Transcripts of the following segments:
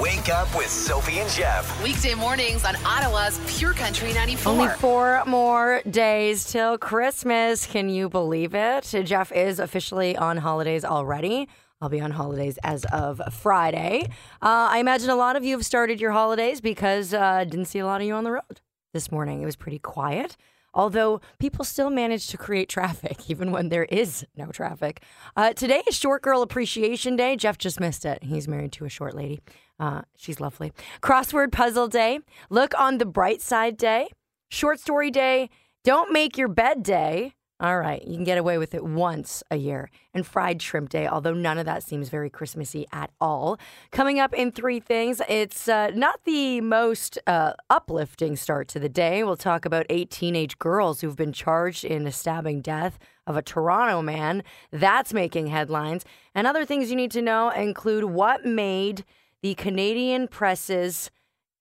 Wake up with Sophie and Jeff. Weekday mornings on Ottawa's Pure Country 94. Only four more days till Christmas. Can you believe it? Jeff is officially on holidays already. I'll be on holidays as of Friday. Uh, I imagine a lot of you have started your holidays because uh, I didn't see a lot of you on the road this morning. It was pretty quiet. Although people still manage to create traffic, even when there is no traffic. Uh, today is Short Girl Appreciation Day. Jeff just missed it. He's married to a short lady. Uh, she's lovely. Crossword Puzzle Day. Look on the bright side day. Short Story Day. Don't make your bed day. All right, you can get away with it once a year. And Fried Shrimp Day, although none of that seems very Christmassy at all. Coming up in three things, it's uh, not the most uh, uplifting start to the day. We'll talk about eight teenage girls who've been charged in a stabbing death of a Toronto man. That's making headlines. And other things you need to know include what made the Canadian Press's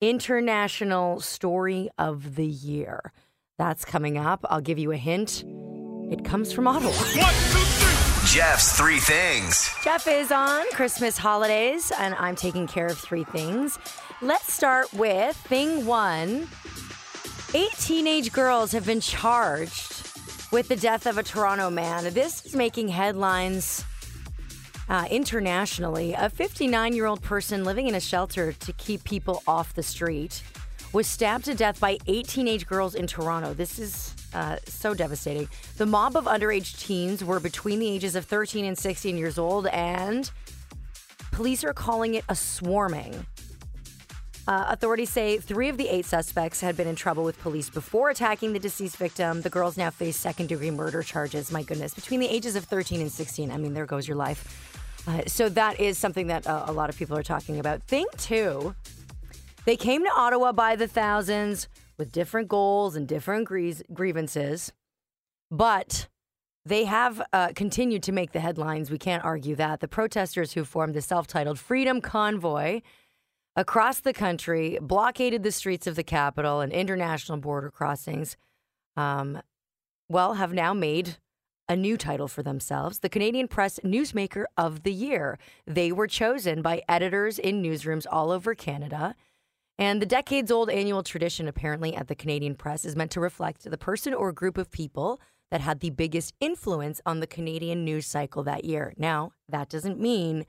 International Story of the Year. That's coming up. I'll give you a hint. It comes from Ottawa. Jeff's three things. Jeff is on Christmas holidays, and I'm taking care of three things. Let's start with thing one. Eight teenage girls have been charged with the death of a Toronto man. This is making headlines uh, internationally. A 59 year old person living in a shelter to keep people off the street was stabbed to death by eight teenage girls in Toronto. This is uh, so devastating. The mob of underage teens were between the ages of 13 and 16 years old, and police are calling it a swarming. Uh, authorities say three of the eight suspects had been in trouble with police before attacking the deceased victim. The girls now face second degree murder charges. My goodness, between the ages of 13 and 16. I mean, there goes your life. Uh, so that is something that uh, a lot of people are talking about. Thing two, they came to Ottawa by the thousands with different goals and different grie- grievances, but they have uh, continued to make the headlines. We can't argue that. The protesters who formed the self titled Freedom Convoy across the country blockaded the streets of the capital and international border crossings. Um, well, have now made a new title for themselves the Canadian Press Newsmaker of the Year. They were chosen by editors in newsrooms all over Canada. And the decades old annual tradition, apparently, at the Canadian Press is meant to reflect the person or group of people that had the biggest influence on the Canadian news cycle that year. Now, that doesn't mean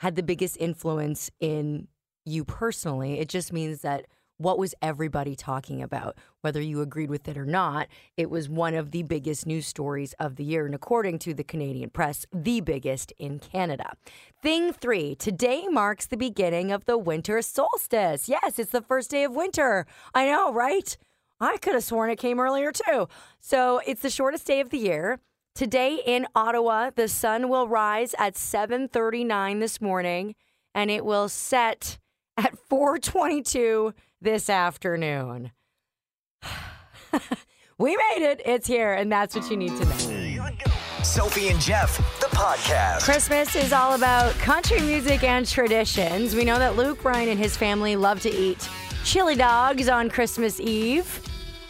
had the biggest influence in you personally. It just means that what was everybody talking about? Whether you agreed with it or not, it was one of the biggest news stories of the year. And according to the Canadian press, the biggest in Canada. Thing three today marks the beginning of the winter solstice. Yes, it's the first day of winter. I know, right? I could have sworn it came earlier too. So it's the shortest day of the year. Today in Ottawa, the sun will rise at 7:39 this morning and it will set at 422 this afternoon. we made it. It's here, and that's what you need to know. Sophie and Jeff, the podcast. Christmas is all about country music and traditions. We know that Luke Bryan and his family love to eat chili dogs on Christmas Eve.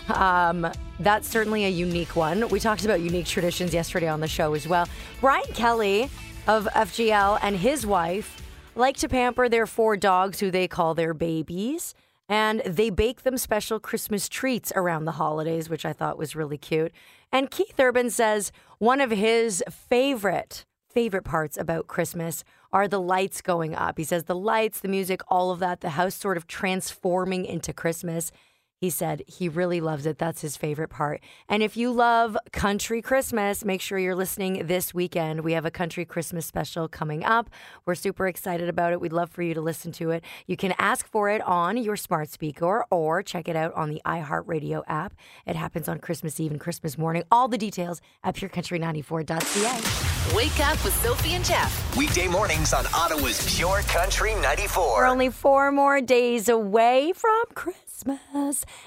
Um, that's certainly a unique one. We talked about unique traditions yesterday on the show as well. Brian Kelley of FGL and his wife like to pamper their four dogs who they call their babies. And they bake them special Christmas treats around the holidays, which I thought was really cute. And Keith Urban says one of his favorite, favorite parts about Christmas are the lights going up. He says the lights, the music, all of that, the house sort of transforming into Christmas. He said he really loves it. That's his favorite part. And if you love country Christmas, make sure you're listening this weekend. We have a country Christmas special coming up. We're super excited about it. We'd love for you to listen to it. You can ask for it on your smart speaker or check it out on the iHeartRadio app. It happens on Christmas Eve and Christmas morning. All the details at purecountry94.ca. Wake up with Sophie and Jeff. Weekday mornings on Ottawa's Pure Country 94. We're only four more days away from Christmas.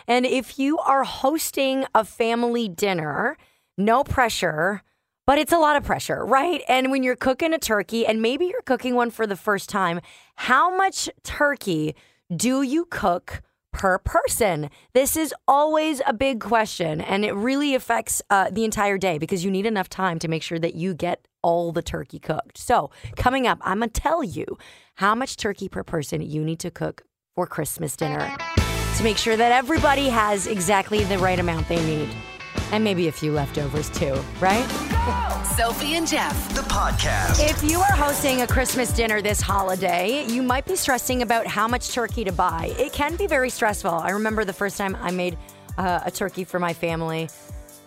And if you are hosting a family dinner, no pressure, but it's a lot of pressure, right? And when you're cooking a turkey, and maybe you're cooking one for the first time, how much turkey do you cook? Per person. This is always a big question, and it really affects uh, the entire day because you need enough time to make sure that you get all the turkey cooked. So, coming up, I'm to tell you how much turkey per person you need to cook for Christmas dinner to make sure that everybody has exactly the right amount they need. And maybe a few leftovers too, right? Sophie and Jeff. The podcast. If you are hosting a Christmas dinner this holiday, you might be stressing about how much turkey to buy. It can be very stressful. I remember the first time I made uh, a turkey for my family.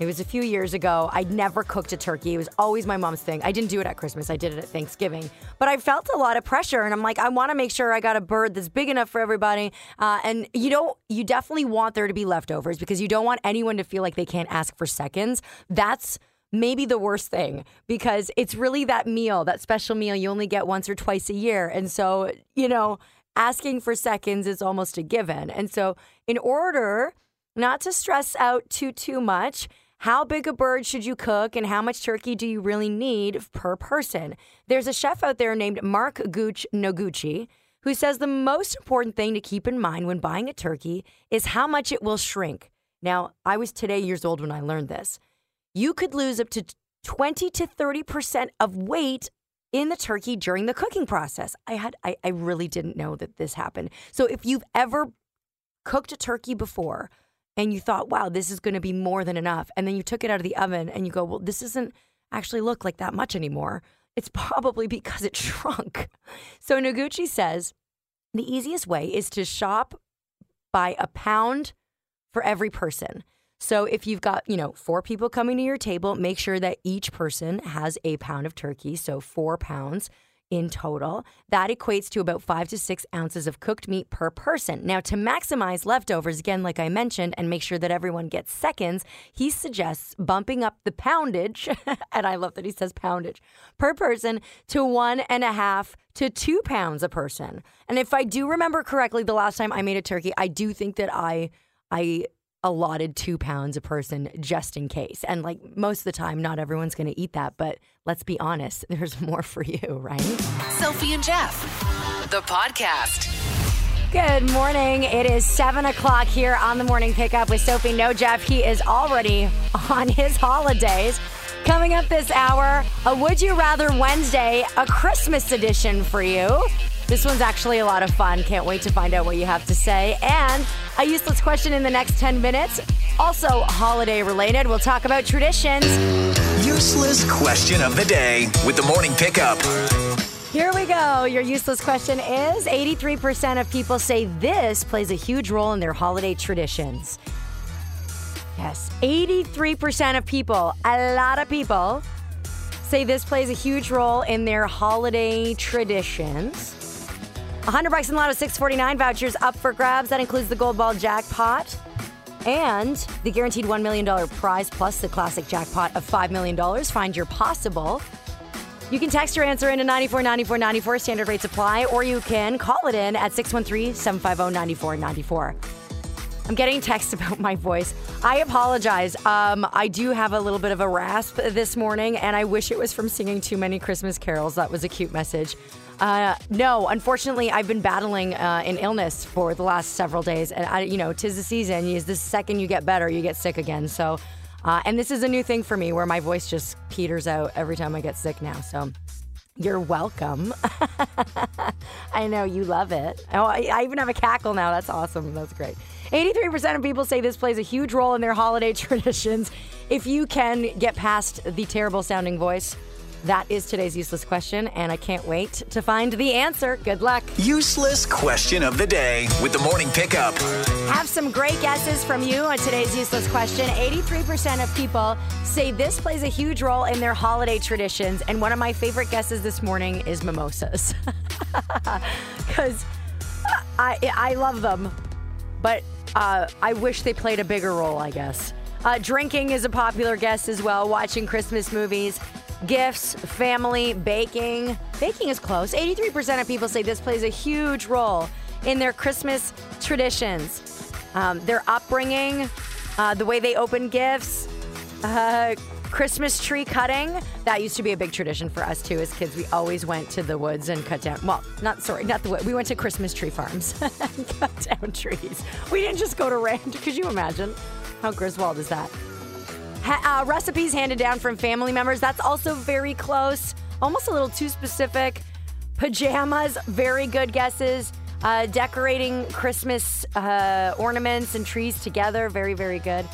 It was a few years ago. I'd never cooked a turkey. It was always my mom's thing. I didn't do it at Christmas. I did it at Thanksgiving. But I felt a lot of pressure, and I'm like, I want to make sure I got a bird that's big enough for everybody. Uh, and you don't, you definitely want there to be leftovers because you don't want anyone to feel like they can't ask for seconds. That's maybe the worst thing because it's really that meal, that special meal you only get once or twice a year. And so, you know, asking for seconds is almost a given. And so, in order not to stress out too too much, how big a bird should you cook and how much turkey do you really need per person? There's a chef out there named Mark Gooch Noguchi who says the most important thing to keep in mind when buying a turkey is how much it will shrink. Now, I was today years old when I learned this. You could lose up to 20 to 30% of weight in the turkey during the cooking process. I had I, I really didn't know that this happened. So if you've ever cooked a turkey before and you thought, wow, this is going to be more than enough. And then you took it out of the oven and you go, well, this doesn't actually look like that much anymore. It's probably because it shrunk. So Noguchi says the easiest way is to shop by a pound for every person. So if you've got, you know, four people coming to your table, make sure that each person has a pound of turkey. So four pounds in total. That equates to about five to six ounces of cooked meat per person. Now, to maximize leftovers, again, like I mentioned, and make sure that everyone gets seconds, he suggests bumping up the poundage, and I love that he says poundage, per person to one and a half to two pounds a person. And if I do remember correctly, the last time I made a turkey, I do think that I I allotted two pounds a person just in case. And like most of the time, not everyone's going to eat that. But let's be honest, there's more for you, right? Sophie and Jeff. The podcast. Good morning. It is seven o'clock here on the morning pickup with Sophie No Jeff. He is already on his holidays. Coming up this hour, a Would You Rather Wednesday, a Christmas edition for you. This one's actually a lot of fun. Can't wait to find out what you have to say. And a useless question in the next 10 minutes. Also, holiday related. We'll talk about traditions. Useless question of the day with the morning pickup. Here we go. Your useless question is 83% of people say this plays a huge role in their holiday traditions. Yes, 83% of people, a lot of people, say this plays a huge role in their holiday traditions. 100 bucks in Lotto 649 vouchers up for grabs. That includes the gold ball jackpot and the guaranteed $1 million prize plus the classic jackpot of $5 million. Find your possible. You can text your answer into 949494, standard rates apply, or you can call it in at 613 750 9494. I'm getting texts about my voice. I apologize. Um, I do have a little bit of a rasp this morning, and I wish it was from singing too many Christmas carols. That was a cute message. Uh, no, unfortunately, I've been battling uh, an illness for the last several days, and I, you know, tis the season. Is the second you get better, you get sick again. So, uh, and this is a new thing for me, where my voice just peters out every time I get sick now. So, you're welcome. I know you love it. Oh, I, I even have a cackle now. That's awesome. That's great. 83% of people say this plays a huge role in their holiday traditions. If you can get past the terrible sounding voice, that is today's useless question, and I can't wait to find the answer. Good luck. Useless question of the day with the morning pickup. Have some great guesses from you on today's useless question. 83% of people say this plays a huge role in their holiday traditions, and one of my favorite guesses this morning is mimosas. Because I, I love them, but uh, I wish they played a bigger role, I guess. Uh, drinking is a popular guest as well, watching Christmas movies gifts, family, baking. Baking is close. 83% of people say this plays a huge role in their Christmas traditions. Um, their upbringing, uh, the way they open gifts, uh, Christmas tree cutting. That used to be a big tradition for us too as kids. We always went to the woods and cut down. Well, not sorry, not the wood. We went to Christmas tree farms and cut down trees. We didn't just go to random. Could you imagine? How Griswold is that? Ha- uh, recipes handed down from family members. That's also very close, almost a little too specific. pajamas, very good guesses. Uh, decorating Christmas uh, ornaments and trees together, very, very good.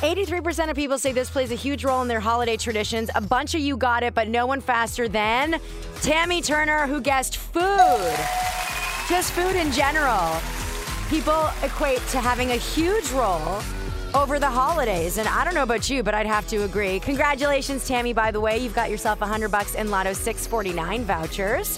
83% of people say this plays a huge role in their holiday traditions. A bunch of you got it, but no one faster than Tammy Turner, who guessed food. Just food in general. People equate to having a huge role over the holidays. And I don't know about you, but I'd have to agree. Congratulations, Tammy, by the way. You've got yourself 100 bucks in Lotto 649 vouchers.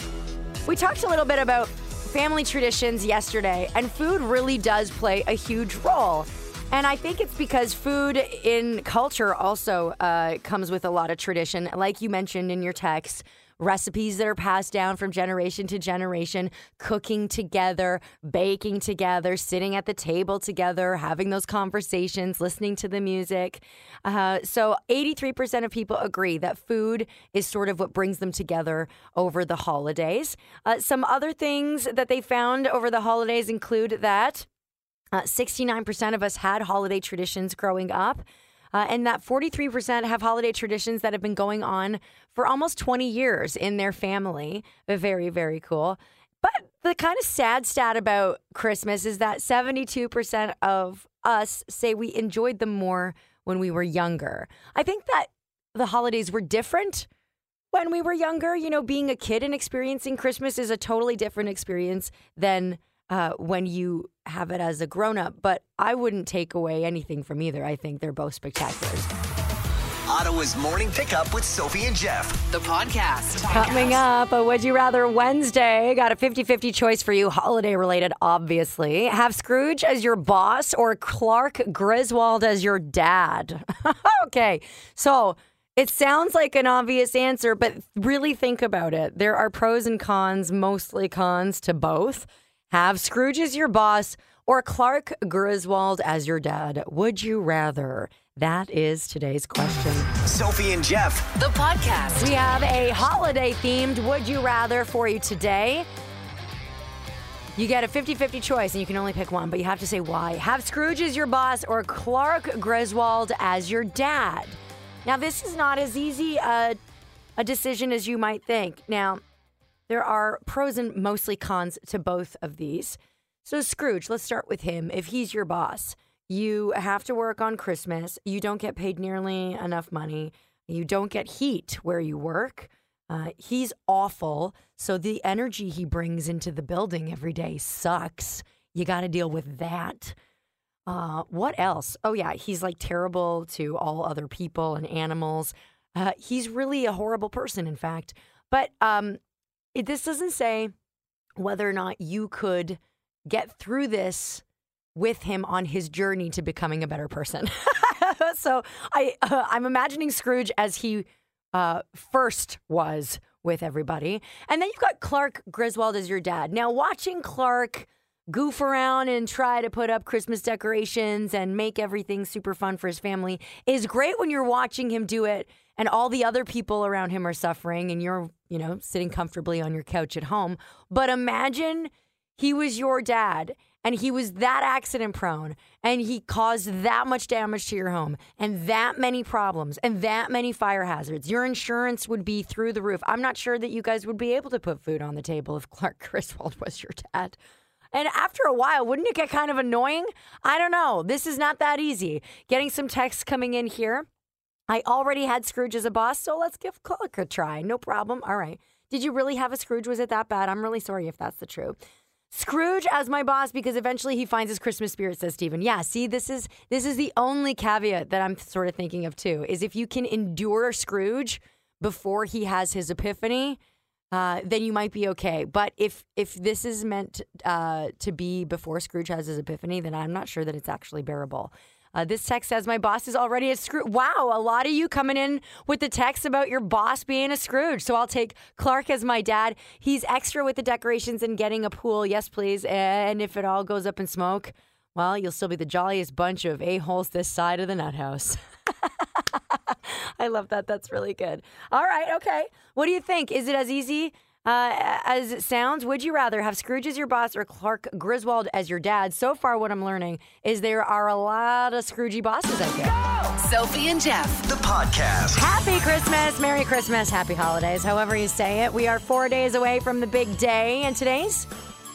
We talked a little bit about family traditions yesterday, and food really does play a huge role. And I think it's because food in culture also uh, comes with a lot of tradition. Like you mentioned in your text, recipes that are passed down from generation to generation, cooking together, baking together, sitting at the table together, having those conversations, listening to the music. Uh, so 83% of people agree that food is sort of what brings them together over the holidays. Uh, some other things that they found over the holidays include that. Uh, 69% of us had holiday traditions growing up. Uh, and that 43% have holiday traditions that have been going on for almost 20 years in their family. Very, very cool. But the kind of sad stat about Christmas is that 72% of us say we enjoyed them more when we were younger. I think that the holidays were different when we were younger. You know, being a kid and experiencing Christmas is a totally different experience than uh, when you have it as a grown up, but I wouldn't take away anything from either. I think they're both spectacular. Ottawa's morning pickup with Sophie and Jeff. The podcast. Coming up, a Would You Rather Wednesday. Got a 50 50 choice for you, holiday related, obviously. Have Scrooge as your boss or Clark Griswold as your dad? okay, so it sounds like an obvious answer, but really think about it. There are pros and cons, mostly cons to both. Have Scrooge as your boss or Clark Griswold as your dad? Would you rather? That is today's question. Sophie and Jeff. The podcast. We have a holiday themed Would You Rather for you today. You get a 50 50 choice and you can only pick one, but you have to say why. Have Scrooge as your boss or Clark Griswold as your dad. Now, this is not as easy a, a decision as you might think. Now, there are pros and mostly cons to both of these. So, Scrooge, let's start with him. If he's your boss, you have to work on Christmas. You don't get paid nearly enough money. You don't get heat where you work. Uh, he's awful. So, the energy he brings into the building every day sucks. You got to deal with that. Uh, what else? Oh, yeah, he's like terrible to all other people and animals. Uh, he's really a horrible person, in fact. But um, it, this doesn't say whether or not you could get through this with him on his journey to becoming a better person. so I uh, I'm imagining Scrooge as he uh, first was with everybody, and then you've got Clark Griswold as your dad. Now watching Clark goof around and try to put up Christmas decorations and make everything super fun for his family is great when you're watching him do it and all the other people around him are suffering and you're, you know, sitting comfortably on your couch at home. But imagine he was your dad and he was that accident prone and he caused that much damage to your home and that many problems and that many fire hazards. Your insurance would be through the roof. I'm not sure that you guys would be able to put food on the table if Clark Griswold was your dad. And after a while, wouldn't it get kind of annoying? I don't know. This is not that easy. Getting some texts coming in here. I already had Scrooge as a boss, so let's give Clark a try. No problem. All right. Did you really have a Scrooge? Was it that bad? I'm really sorry if that's the truth. Scrooge as my boss because eventually he finds his Christmas spirit, says Stephen. Yeah, see, this is this is the only caveat that I'm sort of thinking of too, is if you can endure Scrooge before he has his epiphany, uh, then you might be okay. But if if this is meant uh, to be before Scrooge has his epiphany, then I'm not sure that it's actually bearable. Uh, this text says my boss is already a Scrooge. Wow, a lot of you coming in with the text about your boss being a Scrooge. So I'll take Clark as my dad. He's extra with the decorations and getting a pool. Yes, please. And if it all goes up in smoke, well, you'll still be the jolliest bunch of a holes this side of the nut house. I love that. That's really good. All right. Okay. What do you think? Is it as easy Uh, as it sounds, would you rather have Scrooge as your boss or Clark Griswold as your dad? So far, what I'm learning is there are a lot of Scroogey bosses out there. Sophie and Jeff. The podcast. Happy Christmas, Merry Christmas, Happy Holidays, however you say it. We are four days away from the big day, and today's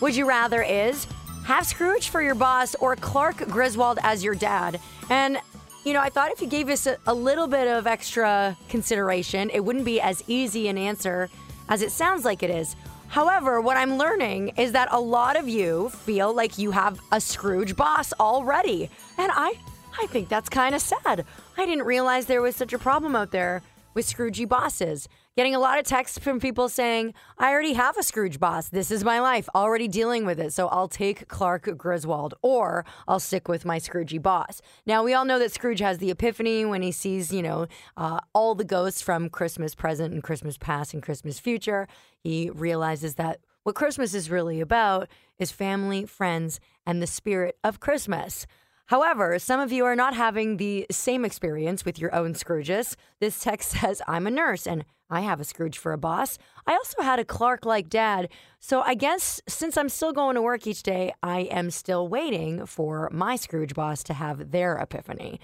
Would You Rather is have Scrooge for your boss or Clark Griswold as your dad. And you know, I thought if you gave us a, a little bit of extra consideration, it wouldn't be as easy an answer as it sounds like it is. However, what I'm learning is that a lot of you feel like you have a Scrooge boss already. And I I think that's kind of sad. I didn't realize there was such a problem out there with Scroogey bosses. Getting a lot of texts from people saying, I already have a Scrooge boss. This is my life, already dealing with it. So I'll take Clark Griswold or I'll stick with my Scroogey boss. Now, we all know that Scrooge has the epiphany when he sees, you know, uh, all the ghosts from Christmas present and Christmas past and Christmas future. He realizes that what Christmas is really about is family, friends, and the spirit of Christmas. However, some of you are not having the same experience with your own Scrooges. This text says, I'm a nurse and I have a Scrooge for a boss. I also had a Clark like dad. So I guess since I'm still going to work each day, I am still waiting for my Scrooge boss to have their epiphany.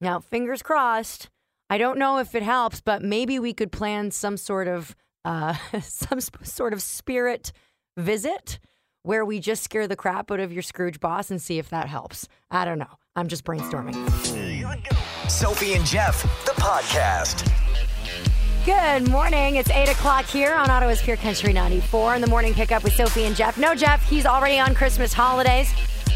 Now, fingers crossed. I don't know if it helps, but maybe we could plan some sort of uh, some sort of spirit visit where we just scare the crap out of your Scrooge boss and see if that helps. I don't know. I'm just brainstorming. Sophie and Jeff, the podcast. Good morning. It's 8 o'clock here on Ottawa's Pure Country 94 in the morning pickup with Sophie and Jeff. No, Jeff, he's already on Christmas holidays.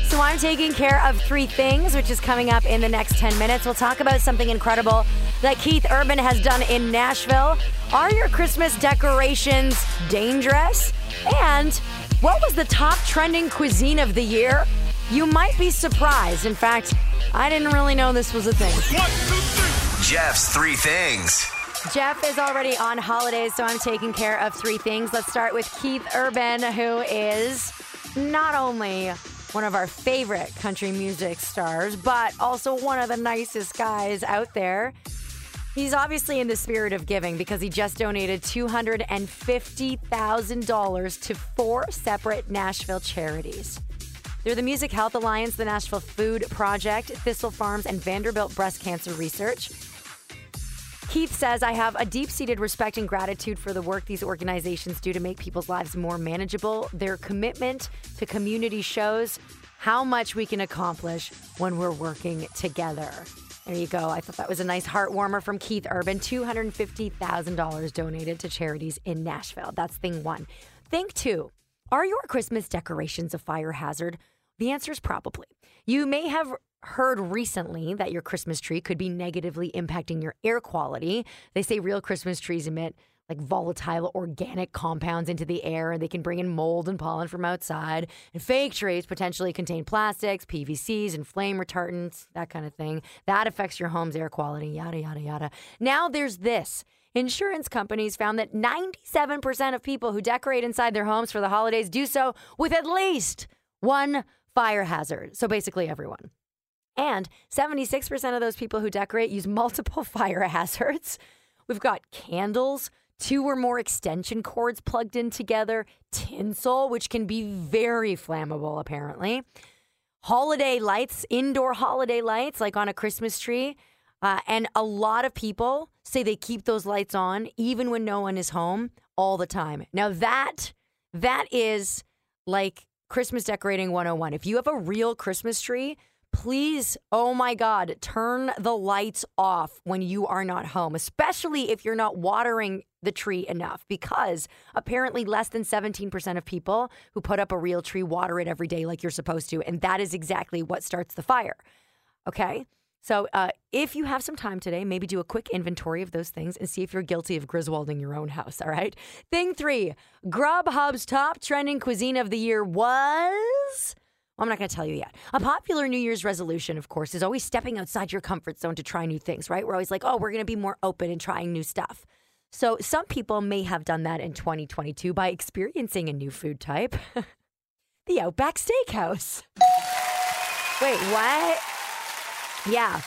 So I'm taking care of three things, which is coming up in the next 10 minutes. We'll talk about something incredible that Keith Urban has done in Nashville. Are your Christmas decorations dangerous? And what was the top trending cuisine of the year? You might be surprised. In fact, I didn't really know this was a thing. Jeff's three things. Jeff is already on holidays, so I'm taking care of three things. Let's start with Keith Urban, who is not only one of our favorite country music stars, but also one of the nicest guys out there. He's obviously in the spirit of giving because he just donated $250,000 to four separate Nashville charities. They're the Music Health Alliance, the Nashville Food Project, Thistle Farms, and Vanderbilt Breast Cancer Research. Keith says, I have a deep seated respect and gratitude for the work these organizations do to make people's lives more manageable. Their commitment to community shows how much we can accomplish when we're working together. There you go. I thought that was a nice heart warmer from Keith Urban. $250,000 donated to charities in Nashville. That's thing one. Thing two Are your Christmas decorations a fire hazard? The answer is probably. You may have heard recently that your Christmas tree could be negatively impacting your air quality. They say real Christmas trees emit like volatile organic compounds into the air and they can bring in mold and pollen from outside. And fake trees potentially contain plastics, PVCs, and flame retardants, that kind of thing. That affects your home's air quality, yada, yada, yada. Now there's this. Insurance companies found that 97% of people who decorate inside their homes for the holidays do so with at least one fire hazard. So basically, everyone. And 76% of those people who decorate use multiple fire hazards. We've got candles, two or more extension cords plugged in together, tinsel, which can be very flammable, apparently, holiday lights, indoor holiday lights, like on a Christmas tree. Uh, and a lot of people say they keep those lights on even when no one is home all the time. Now, that that is like Christmas decorating 101. If you have a real Christmas tree, please, oh my God, turn the lights off when you are not home, especially if you're not watering the tree enough, because apparently less than 17% of people who put up a real tree water it every day like you're supposed to. And that is exactly what starts the fire. Okay. So, uh, if you have some time today, maybe do a quick inventory of those things and see if you're guilty of Griswolding your own house. All right. Thing three Grubhub's top trending cuisine of the year was I'm not going to tell you yet. A popular New Year's resolution, of course, is always stepping outside your comfort zone to try new things, right? We're always like, oh, we're going to be more open and trying new stuff. So some people may have done that in 2022 by experiencing a new food type the Outback Steakhouse. Wait, what? Yeah.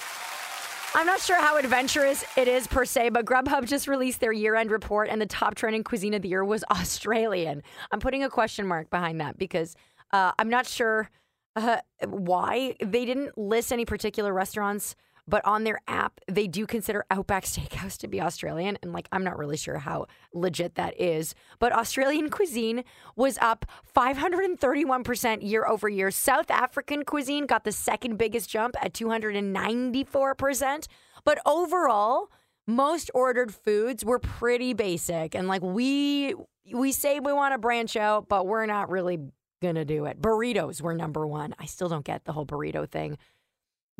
I'm not sure how adventurous it is per se, but Grubhub just released their year end report, and the top trending cuisine of the year was Australian. I'm putting a question mark behind that because uh, I'm not sure uh, why they didn't list any particular restaurants but on their app, they do consider Outback Steakhouse to be Australian. And like, I'm not really sure how legit that is. But Australian cuisine was up 531% year over year. South African cuisine got the second biggest jump at 294%. But overall, most ordered foods were pretty basic. And like, we. We say we want to branch out, but we're not really gonna do it. Burritos were number one. I still don't get the whole burrito thing.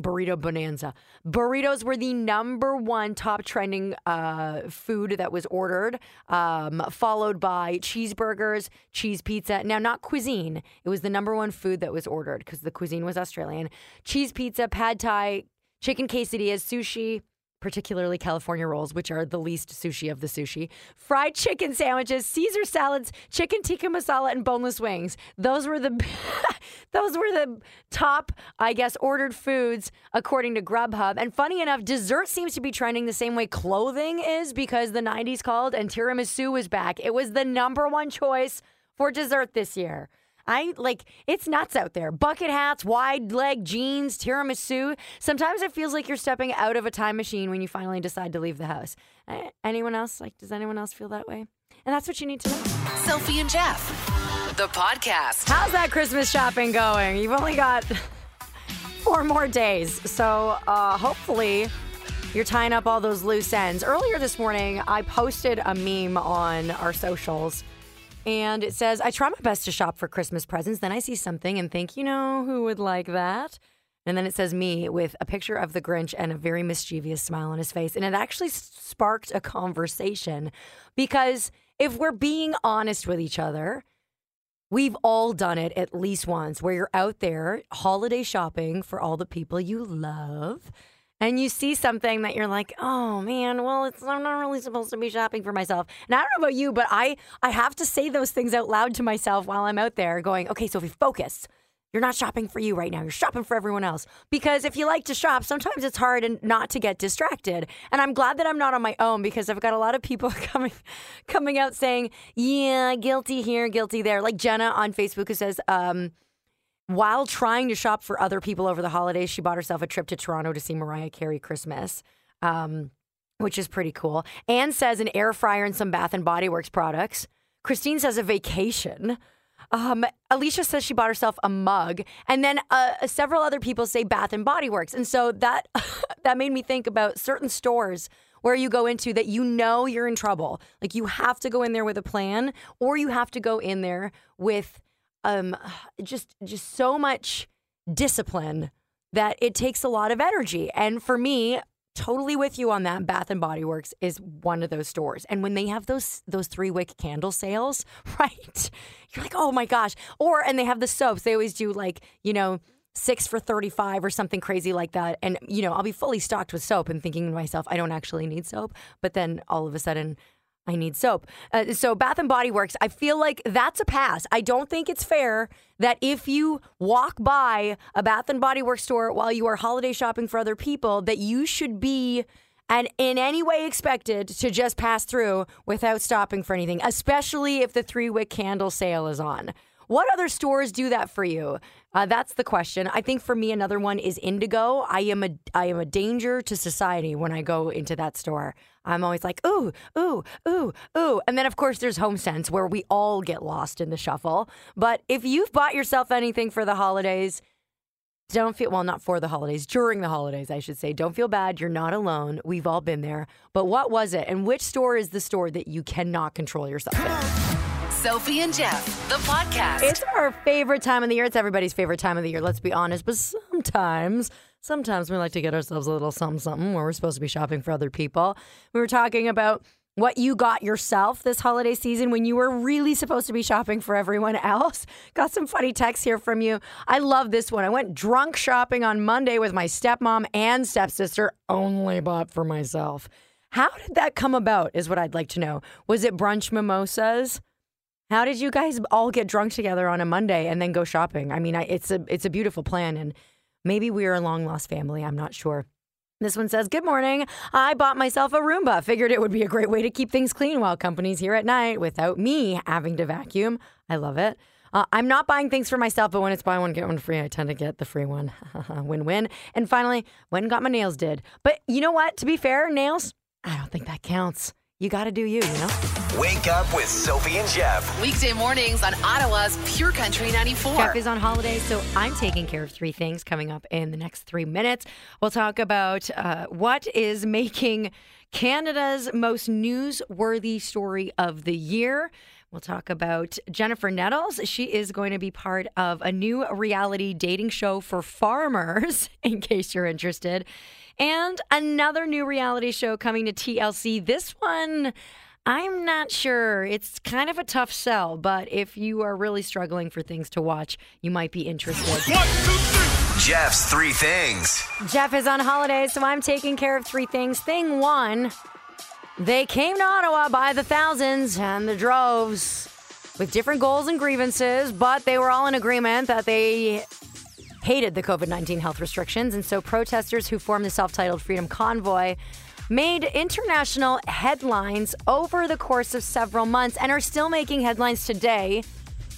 Burrito Bonanza. Burritos were the number one top trending uh, food that was ordered, um, followed by cheeseburgers, cheese pizza. Now, not cuisine. It was the number one food that was ordered because the cuisine was Australian. Cheese pizza, pad thai, chicken quesadillas, sushi, particularly California rolls, which are the least sushi of the sushi, fried chicken sandwiches, Caesar salads, chicken tikka masala, and boneless wings. Those were the those were the top, I guess, ordered foods according to Grubhub. And funny enough, dessert seems to be trending the same way clothing is because the 90s called and tiramisu was back. It was the number one choice for dessert this year. I like it's nuts out there. Bucket hats, wide leg jeans, tiramisu. Sometimes it feels like you're stepping out of a time machine when you finally decide to leave the house. Anyone else? Like, does anyone else feel that way? And that's what you need to know. Sophie and Jeff, the podcast. How's that Christmas shopping going? You've only got four more days. So uh, hopefully you're tying up all those loose ends. Earlier this morning, I posted a meme on our socials and it says, I try my best to shop for Christmas presents. Then I see something and think, you know, who would like that? And then it says me with a picture of the Grinch and a very mischievous smile on his face. And it actually sparked a conversation because if we're being honest with each other, we've all done it at least once where you're out there holiday shopping for all the people you love and you see something that you're like, oh man, well, it's I'm not really supposed to be shopping for myself. And I don't know about you, but I I have to say those things out loud to myself while I'm out there, going, okay, Sophie, focus. You're not shopping for you right now. You're shopping for everyone else. Because if you like to shop, sometimes it's hard and not to get distracted. And I'm glad that I'm not on my own because I've got a lot of people coming coming out saying, "Yeah, guilty here, guilty there." Like Jenna on Facebook who says, um, while trying to shop for other people over the holidays, she bought herself a trip to Toronto to see Mariah Carey Christmas. Um, which is pretty cool. Anne says an air fryer and some Bath and Body Works products. Christine says a vacation. Um, Alicia says she bought herself a mug, and then uh, several other people say Bath and Body Works, and so that that made me think about certain stores where you go into that you know you're in trouble. Like you have to go in there with a plan, or you have to go in there with um, just just so much discipline that it takes a lot of energy. And for me, totally with you on that. Bath and Body Works is one of those stores, and when they have those those three wick candle sales, right? You're like, oh my gosh! Or and they have the soaps. They always do like you know six for 35 or something crazy like that. And, you know, I'll be fully stocked with soap and thinking to myself, I don't actually need soap. But then all of a sudden, I need soap. Uh, so Bath and Body Works, I feel like that's a pass. I don't think it's fair that if you walk by a Bath and Body Works store while you are holiday shopping for other people, that you should be and in any way expected to just pass through without stopping for anything, especially if the three wick candle sale is on. What other stores do that for you? Uh, that's the question. I think for me, another one is Indigo. I am a I am a danger to society when I go into that store. I'm always like, ooh, ooh, ooh, ooh. And then, of course, there's HomeSense where we all get lost in the shuffle. But if you've bought yourself anything for the holidays, don't feel, well, not for the holidays, during the holidays, I should say. Don't feel bad. You're not alone. We've all been there. But what was it? And which store is the store that you cannot control yourself in? Sophie and Jeff, the podcast. It's our favorite time of the year. It's everybody's favorite time of the year, let's be honest. But sometimes sometimes we like to get ourselves a little something something where we're supposed to be shopping for other people. We were talking about what you got yourself this holiday season when you were really supposed to be shopping for everyone else. Got some funny texts here from you. I love this one. I went drunk shopping on Monday with my stepmom and stepsister, only bought for myself. How did that come about? Is what I'd like to know. Was it brunch mimosas? How did you guys all get drunk together on a Monday and then go shopping? I mean, I, it's a it's a beautiful plan, and Maybe we are a long lost family. I'm not sure. This one says, Good morning. I bought myself a Roomba. Figured it would be a great way to keep things clean while company's here at night without me having to vacuum. I love it. Uh, I'm not buying things for myself, but when it's buy one, get one free, I tend to get the free one. win win. And finally, went and got my nails did. But you know what? To be fair, nails, I don't think that counts. You got to do you, you know? Wake up with Sophie and Jeff. Weekday mornings on Ottawa's Pure Country 94. Jeff is on holiday, so I'm taking care of three things coming up in the next three minutes. We'll talk about uh, what is making Canada's most newsworthy story of the year. We'll talk about Jennifer Nettles. She is going to be part of a new reality dating show for farmers, in case you're interested. And another new reality show coming to TLC. This one, I'm not sure. It's kind of a tough sell, but if you are really struggling for things to watch, you might be interested. Jeff's three things. Jeff is on holiday, so I'm taking care of three things. Thing one, they came to Ottawa by the thousands and the droves with different goals and grievances, but they were all in agreement that they hated the COVID 19 health restrictions. And so protesters who formed the self titled Freedom Convoy made international headlines over the course of several months and are still making headlines today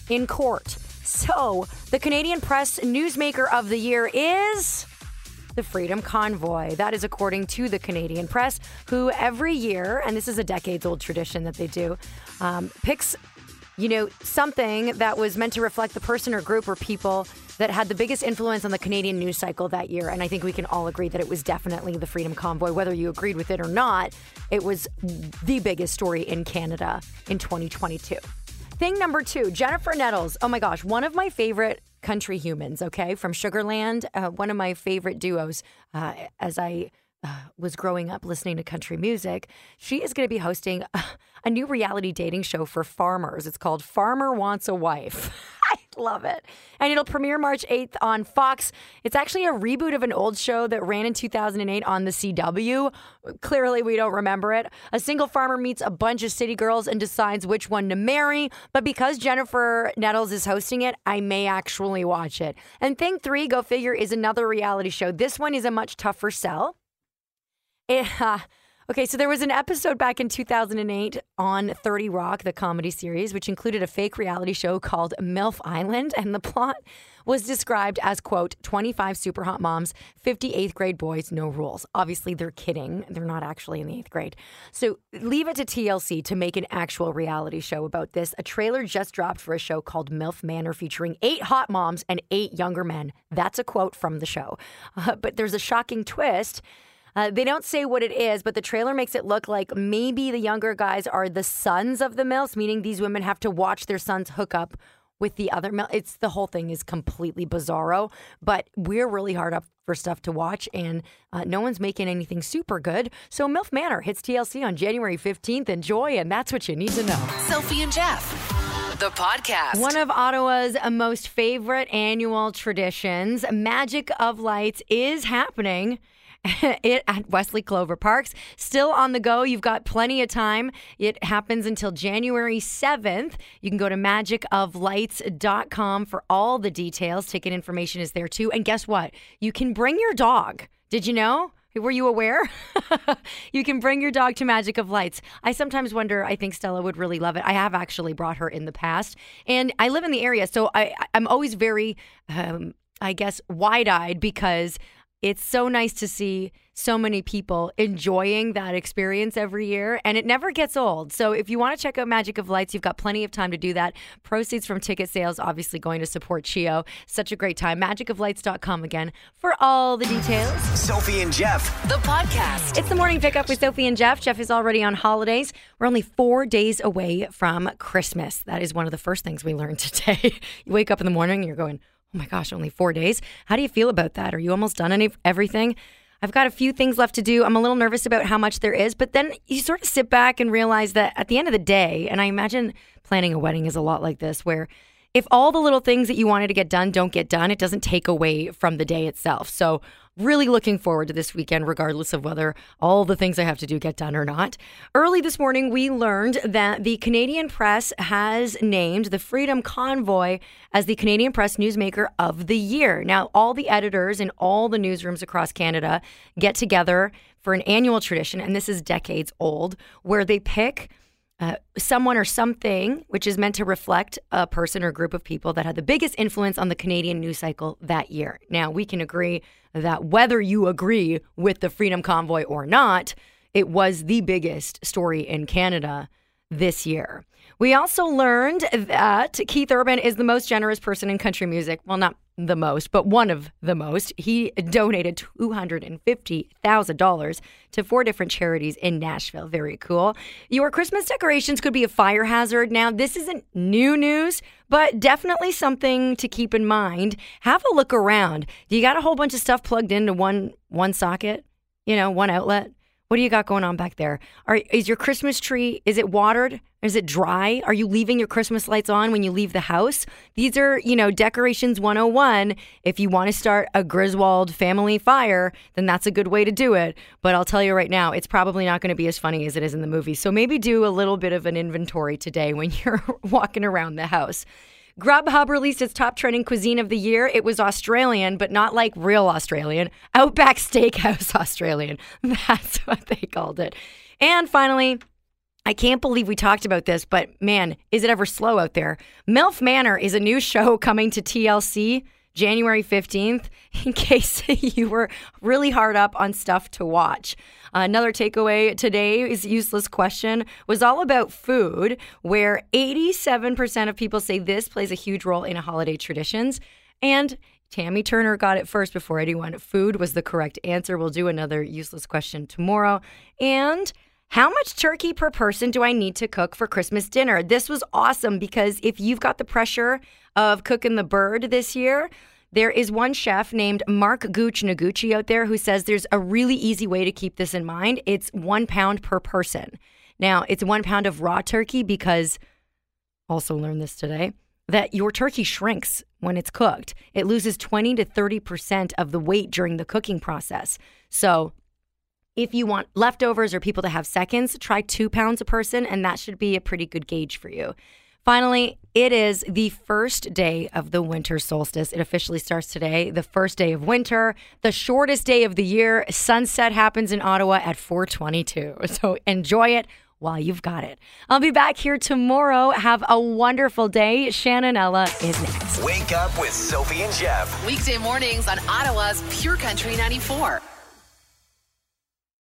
in court. So, the Canadian Press Newsmaker of the Year is the Freedom Convoy. That is according to the Canadian Press, who every year, and this is a decades old tradition that they do, um, picks, you know, something that was meant to reflect the person or group or people that had the biggest influence on the Canadian news cycle that year. And I think we can all agree that it was definitely the Freedom Convoy. Whether you agreed with it or not, it was the biggest story in Canada in 2022. Thing number two, Jennifer Nettles. Oh my gosh, one of my favorite country humans, okay, from Sugarland, uh, one of my favorite duos uh, as I uh, was growing up listening to country music. She is going to be hosting a, a new reality dating show for farmers. It's called Farmer Wants a Wife. I love it. And it'll premiere March 8th on Fox. It's actually a reboot of an old show that ran in 2008 on the CW. Clearly, we don't remember it. A single farmer meets a bunch of city girls and decides which one to marry. But because Jennifer Nettles is hosting it, I may actually watch it. And Thing 3, Go Figure, is another reality show. This one is a much tougher sell. It, uh, okay, so there was an episode back in 2008 on 30 Rock, the comedy series, which included a fake reality show called MILF Island. And the plot was described as, quote, 25 super hot moms, 50 eighth grade boys, no rules. Obviously, they're kidding. They're not actually in the eighth grade. So leave it to TLC to make an actual reality show about this. A trailer just dropped for a show called MILF Manor featuring eight hot moms and eight younger men. That's a quote from the show. Uh, but there's a shocking twist. Uh, they don't say what it is, but the trailer makes it look like maybe the younger guys are the sons of the MILFs, meaning these women have to watch their sons hook up with the other MILF. It's the whole thing is completely bizarro, but we're really hard up for stuff to watch, and uh, no one's making anything super good. So MILF Manor hits TLC on January 15th. Enjoy, and that's what you need to know. Sophie and Jeff, the podcast. One of Ottawa's most favorite annual traditions, Magic of Lights, is happening. it at Wesley Clover Parks. Still on the go. You've got plenty of time. It happens until January 7th. You can go to magicoflights.com for all the details. Ticket information is there too. And guess what? You can bring your dog. Did you know? Were you aware? you can bring your dog to Magic of Lights. I sometimes wonder, I think Stella would really love it. I have actually brought her in the past. And I live in the area, so I, I'm always very, um, I guess, wide eyed because it's so nice to see so many people enjoying that experience every year and it never gets old. So if you want to check out Magic of Lights, you've got plenty of time to do that. Proceeds from ticket sales obviously going to support CHEO. Such a great time. Magicoflights.com again for all the details. Sophie and Jeff. The podcast. It's the morning pickup with Sophie and Jeff. Jeff is already on holidays. We're only four days away from Christmas. That is one of the first things we learned today. you wake up in the morning and you're going, Oh my gosh, only four days. How do you feel about that? Are you almost done any everything? I've got a few things left to do. I'm a little nervous about how much there is, but then you sort of sit back and realize that at the end of the day, and I imagine planning a wedding is a lot like this, where if all the little things that you wanted to get done don't get done, it doesn't take away from the day itself. So Really looking forward to this weekend, regardless of whether all the things I have to do get done or not. Early this morning, we learned that the Canadian Press has named the Freedom Convoy as the Canadian Press Newsmaker of the Year. Now, all the editors in all the newsrooms across Canada get together for an annual tradition, and this is decades old, where they pick uh, someone or something which is meant to reflect a person or group of people that had the biggest influence on the Canadian news cycle that year. Now, we can agree that whether you agree with the Freedom Convoy or not, it was the biggest story in Canada this year. We also learned that Keith Urban is the most generous person in country music. Well, not the most, but one of the most. He donated $250,000 to four different charities in Nashville. Very cool. Your Christmas decorations could be a fire hazard. Now, this isn't new news, but definitely something to keep in mind. Have a look around. Do you got a whole bunch of stuff plugged into one one socket? You know, one outlet? What do you got going on back there? Are, is your Christmas tree, is it watered? Is it dry? Are you leaving your Christmas lights on when you leave the house? These are, you know, decorations 101. If you want to start a Griswold family fire, then that's a good way to do it. But I'll tell you right now, it's probably not going to be as funny as it is in the movie. So maybe do a little bit of an inventory today when you're walking around the house. Grubhub released its top trending cuisine of the year. It was Australian, but not like real Australian. Outback Steakhouse Australian. That's what they called it. And finally, I can't believe we talked about this, but man, is it ever slow out there? MILF Manor is a new show coming to TLC January 15th, in case you were really hard up on stuff to watch. Another takeaway today is useless question was all about food, where 87% of people say this plays a huge role in holiday traditions. And Tammy Turner got it first before anyone. Food was the correct answer. We'll do another useless question tomorrow. And how much turkey per person do I need to cook for Christmas dinner? This was awesome because if you've got the pressure of cooking the bird this year, there is one chef named Mark Gooch Noguchi out there who says there's a really easy way to keep this in mind. It's one pound per person. Now, it's one pound of raw turkey because, also learned this today, that your turkey shrinks when it's cooked. It loses 20 to 30% of the weight during the cooking process. So, if you want leftovers or people to have seconds, try two pounds a person, and that should be a pretty good gauge for you. Finally, it is the first day of the winter solstice. It officially starts today, the first day of winter, the shortest day of the year. Sunset happens in Ottawa at 422. So enjoy it while you've got it. I'll be back here tomorrow. Have a wonderful day. Shannon Ella is next. Wake up with Sophie and Jeff. Weekday mornings on Ottawa's Pure Country 94.